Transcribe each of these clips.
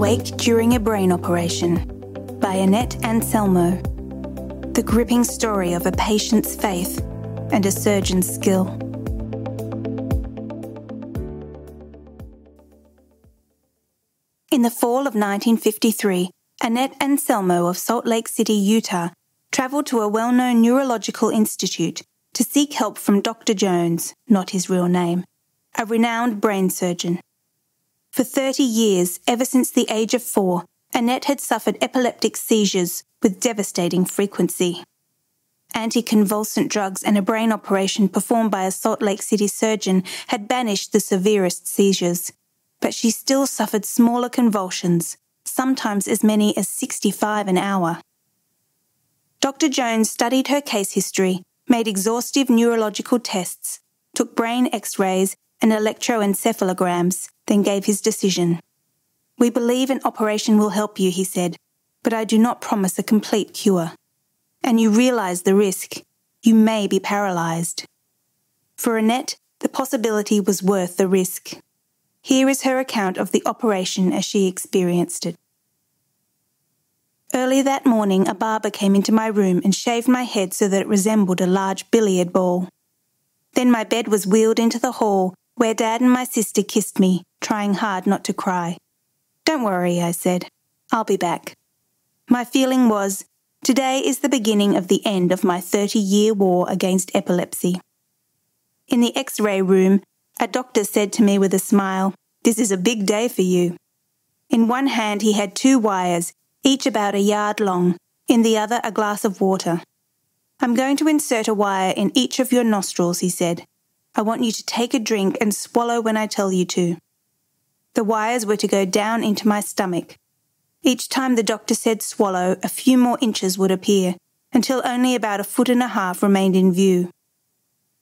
Awake During a Brain Operation by Annette Anselmo. The gripping story of a patient's faith and a surgeon's skill. In the fall of 1953, Annette Anselmo of Salt Lake City, Utah, traveled to a well known neurological institute to seek help from Dr. Jones, not his real name, a renowned brain surgeon. For 30 years, ever since the age of four, Annette had suffered epileptic seizures with devastating frequency. Anticonvulsant drugs and a brain operation performed by a Salt Lake City surgeon had banished the severest seizures, but she still suffered smaller convulsions, sometimes as many as 65 an hour. Dr. Jones studied her case history, made exhaustive neurological tests, took brain x rays and electroencephalograms, then gave his decision. We believe an operation will help you, he said, but I do not promise a complete cure. And you realize the risk. You may be paralyzed. For Annette, the possibility was worth the risk. Here is her account of the operation as she experienced it. Early that morning, a barber came into my room and shaved my head so that it resembled a large billiard ball. Then my bed was wheeled into the hall where Dad and my sister kissed me, trying hard not to cry. Don't worry, I said. I'll be back. My feeling was, today is the beginning of the end of my 30 year war against epilepsy. In the x ray room, a doctor said to me with a smile, This is a big day for you. In one hand, he had two wires, each about a yard long, in the other, a glass of water. I'm going to insert a wire in each of your nostrils, he said. I want you to take a drink and swallow when I tell you to. The wires were to go down into my stomach. Each time the doctor said swallow, a few more inches would appear, until only about a foot and a half remained in view.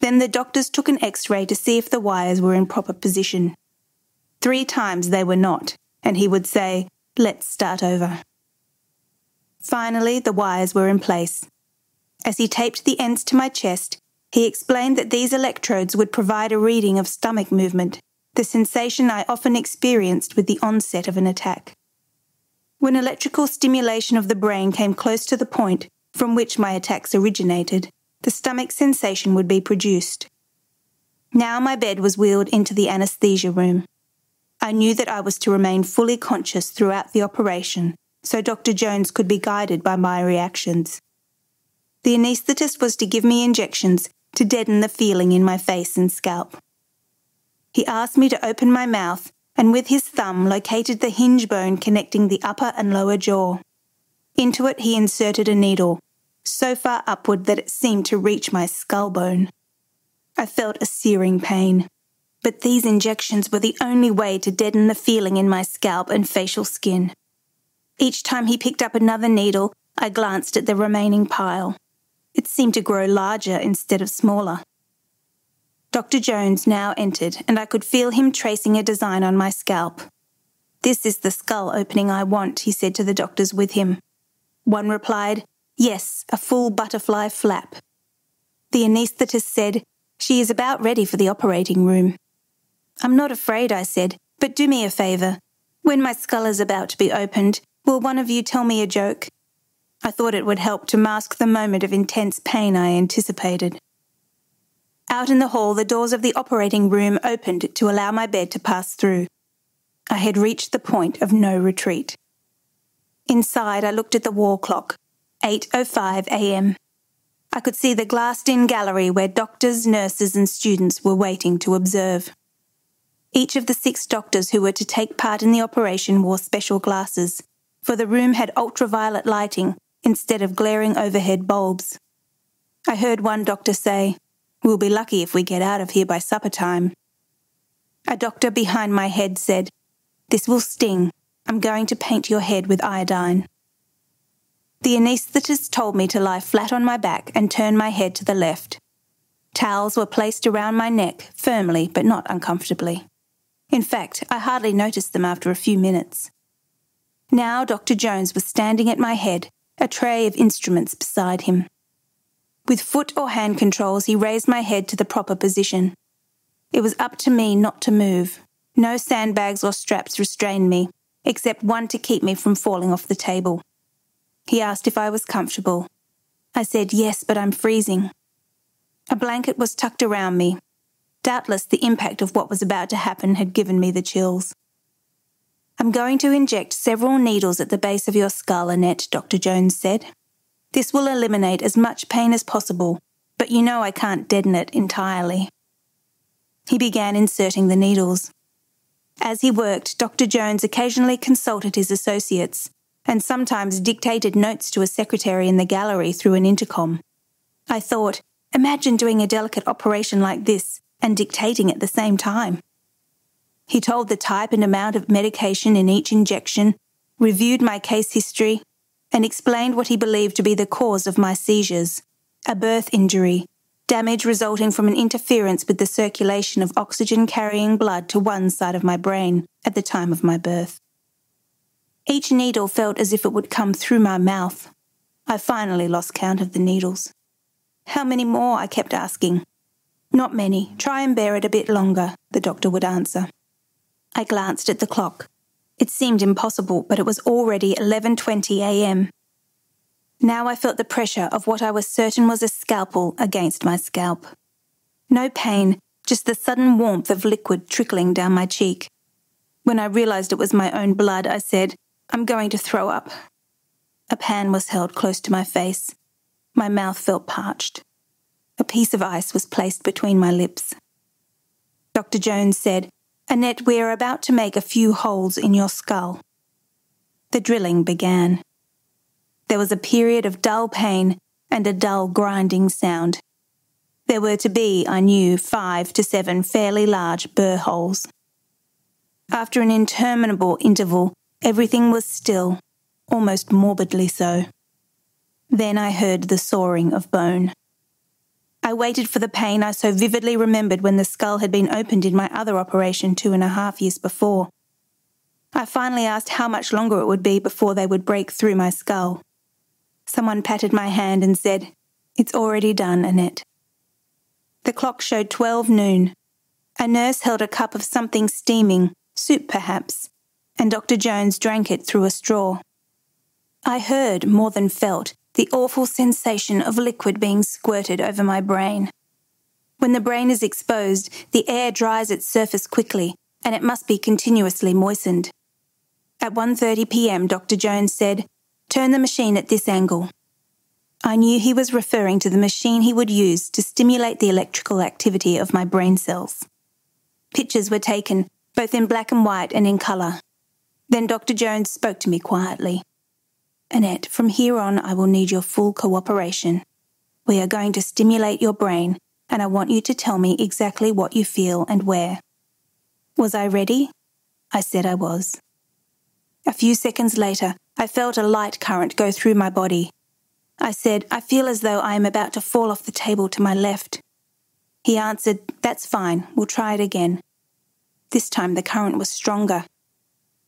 Then the doctors took an x ray to see if the wires were in proper position. Three times they were not, and he would say, Let's start over. Finally, the wires were in place. As he taped the ends to my chest, he explained that these electrodes would provide a reading of stomach movement, the sensation I often experienced with the onset of an attack. When electrical stimulation of the brain came close to the point from which my attacks originated, the stomach sensation would be produced. Now my bed was wheeled into the anesthesia room. I knew that I was to remain fully conscious throughout the operation, so Dr. Jones could be guided by my reactions. The anaesthetist was to give me injections to deaden the feeling in my face and scalp. He asked me to open my mouth and with his thumb located the hinge bone connecting the upper and lower jaw. Into it he inserted a needle, so far upward that it seemed to reach my skull bone. I felt a searing pain, but these injections were the only way to deaden the feeling in my scalp and facial skin. Each time he picked up another needle, I glanced at the remaining pile. It seemed to grow larger instead of smaller. Dr. Jones now entered, and I could feel him tracing a design on my scalp. This is the skull opening I want, he said to the doctors with him. One replied, Yes, a full butterfly flap. The anaesthetist said, She is about ready for the operating room. I'm not afraid, I said, but do me a favour. When my skull is about to be opened, will one of you tell me a joke? I thought it would help to mask the moment of intense pain I anticipated. Out in the hall, the doors of the operating room opened to allow my bed to pass through. I had reached the point of no retreat. Inside, I looked at the wall clock, 8:05 a.m. I could see the glassed-in gallery where doctors, nurses, and students were waiting to observe. Each of the six doctors who were to take part in the operation wore special glasses, for the room had ultraviolet lighting instead of glaring overhead bulbs. I heard one doctor say, We'll be lucky if we get out of here by supper time. A doctor behind my head said, This will sting. I'm going to paint your head with iodine. The anaesthetist told me to lie flat on my back and turn my head to the left. Towels were placed around my neck, firmly but not uncomfortably. In fact, I hardly noticed them after a few minutes. Now Dr. Jones was standing at my head, a tray of instruments beside him. With foot or hand controls, he raised my head to the proper position. It was up to me not to move. No sandbags or straps restrained me. except one to keep me from falling off the table. He asked if I was comfortable. I said yes, but I'm freezing. A blanket was tucked around me. Doubtless the impact of what was about to happen had given me the chills. I'm going to inject several needles at the base of your skull, Annette, Dr. Jones said. This will eliminate as much pain as possible, but you know I can't deaden it entirely. He began inserting the needles. As he worked, Dr. Jones occasionally consulted his associates and sometimes dictated notes to a secretary in the gallery through an intercom. I thought, imagine doing a delicate operation like this and dictating at the same time. He told the type and amount of medication in each injection, reviewed my case history, and explained what he believed to be the cause of my seizures a birth injury, damage resulting from an interference with the circulation of oxygen carrying blood to one side of my brain at the time of my birth. Each needle felt as if it would come through my mouth. I finally lost count of the needles. How many more? I kept asking. Not many. Try and bear it a bit longer, the doctor would answer. I glanced at the clock. It seemed impossible, but it was already 11:20 a.m. Now I felt the pressure of what I was certain was a scalpel against my scalp. No pain, just the sudden warmth of liquid trickling down my cheek. When I realized it was my own blood, I said, I'm going to throw up. A pan was held close to my face. My mouth felt parched. A piece of ice was placed between my lips. Dr. Jones said, Annette, we are about to make a few holes in your skull. The drilling began. There was a period of dull pain and a dull grinding sound. There were to be, I knew, five to seven fairly large burr holes. After an interminable interval, everything was still, almost morbidly so. Then I heard the sawing of bone. I waited for the pain I so vividly remembered when the skull had been opened in my other operation two and a half years before. I finally asked how much longer it would be before they would break through my skull. Someone patted my hand and said, It's already done, Annette. The clock showed 12 noon. A nurse held a cup of something steaming, soup perhaps, and Dr. Jones drank it through a straw. I heard, more than felt, the awful sensation of liquid being squirted over my brain. When the brain is exposed, the air dries its surface quickly, and it must be continuously moistened. At 1:30 p.m., Dr. Jones said, "Turn the machine at this angle." I knew he was referring to the machine he would use to stimulate the electrical activity of my brain cells. Pictures were taken, both in black and white and in colour. Then Dr. Jones spoke to me quietly. Annette, from here on, I will need your full cooperation. We are going to stimulate your brain, and I want you to tell me exactly what you feel and where. Was I ready? I said I was. A few seconds later, I felt a light current go through my body. I said, I feel as though I am about to fall off the table to my left. He answered, That's fine, we'll try it again. This time the current was stronger.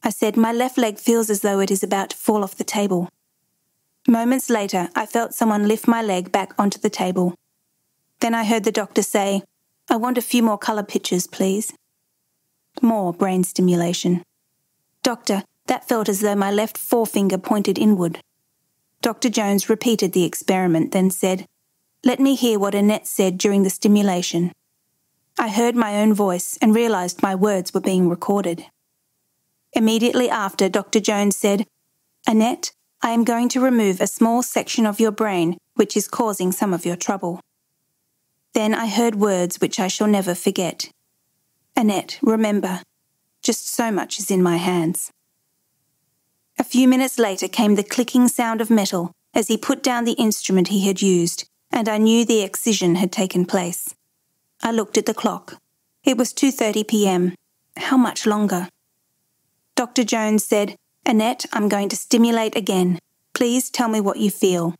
I said, My left leg feels as though it is about to fall off the table. Moments later, I felt someone lift my leg back onto the table. Then I heard the doctor say, I want a few more colour pictures, please. More brain stimulation. Doctor, that felt as though my left forefinger pointed inward. Dr. Jones repeated the experiment, then said, Let me hear what Annette said during the stimulation. I heard my own voice and realised my words were being recorded. Immediately after, Dr. Jones said, Annette, I am going to remove a small section of your brain which is causing some of your trouble. Then I heard words which I shall never forget. Annette, remember, just so much is in my hands. A few minutes later came the clicking sound of metal as he put down the instrument he had used, and I knew the excision had taken place. I looked at the clock. It was 2:30 p.m. How much longer? Dr. Jones said, Annette, I'm going to stimulate again. Please tell me what you feel.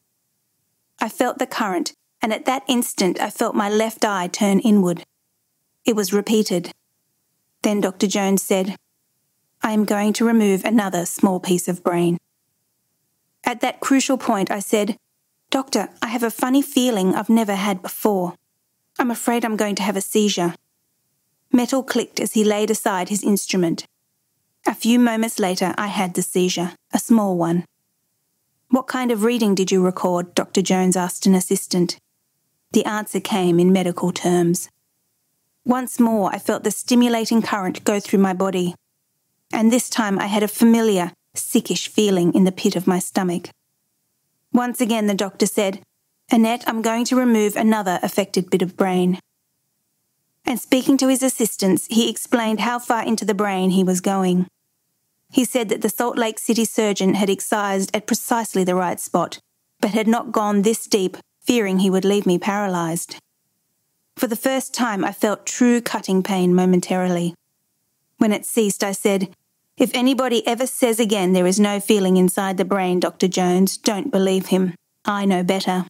I felt the current, and at that instant I felt my left eye turn inward. It was repeated. Then Dr. Jones said, I am going to remove another small piece of brain. At that crucial point, I said, Doctor, I have a funny feeling I've never had before. I'm afraid I'm going to have a seizure. Metal clicked as he laid aside his instrument. A few moments later, I had the seizure, a small one. What kind of reading did you record? Dr. Jones asked an assistant. The answer came in medical terms. Once more, I felt the stimulating current go through my body, and this time I had a familiar, sickish feeling in the pit of my stomach. Once again, the doctor said, Annette, I'm going to remove another affected bit of brain. And speaking to his assistants, he explained how far into the brain he was going. He said that the Salt Lake City surgeon had excised at precisely the right spot, but had not gone this deep, fearing he would leave me paralysed. For the first time, I felt true cutting pain momentarily. When it ceased, I said, If anybody ever says again there is no feeling inside the brain, Dr. Jones, don't believe him. I know better.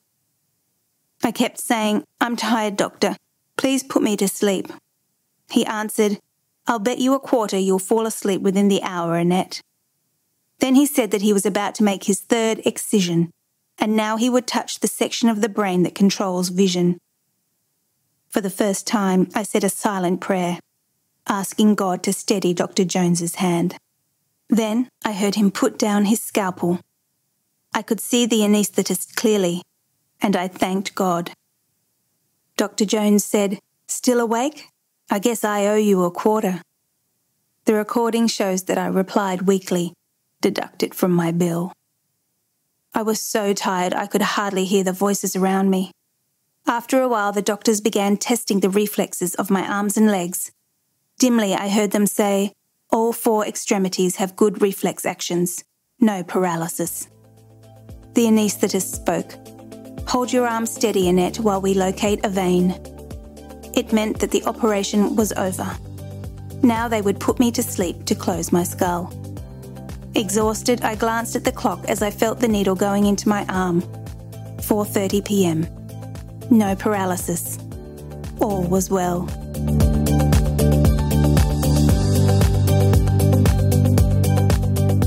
I kept saying, I'm tired, doctor. Please put me to sleep. He answered, I'll bet you a quarter you'll fall asleep within the hour, Annette. Then he said that he was about to make his third excision, and now he would touch the section of the brain that controls vision. For the first time, I said a silent prayer, asking God to steady Dr. Jones's hand. Then I heard him put down his scalpel. I could see the anaesthetist clearly, and I thanked God. Dr. Jones said, Still awake? I guess I owe you a quarter. The recording shows that I replied weakly, Deduct it from my bill. I was so tired I could hardly hear the voices around me. After a while, the doctors began testing the reflexes of my arms and legs. Dimly, I heard them say, All four extremities have good reflex actions, no paralysis. The anaesthetist spoke. Hold your arm steady, Annette, while we locate a vein. It meant that the operation was over. Now they would put me to sleep to close my skull. Exhausted, I glanced at the clock as I felt the needle going into my arm. 4:30 p.m. No paralysis. All was well.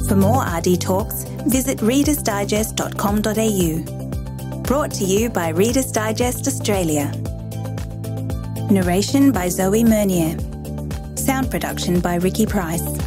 For more RD talks, visit readersdigest.com.au. Brought to you by Reader's Digest Australia. Narration by Zoe Mernier. Sound production by Ricky Price.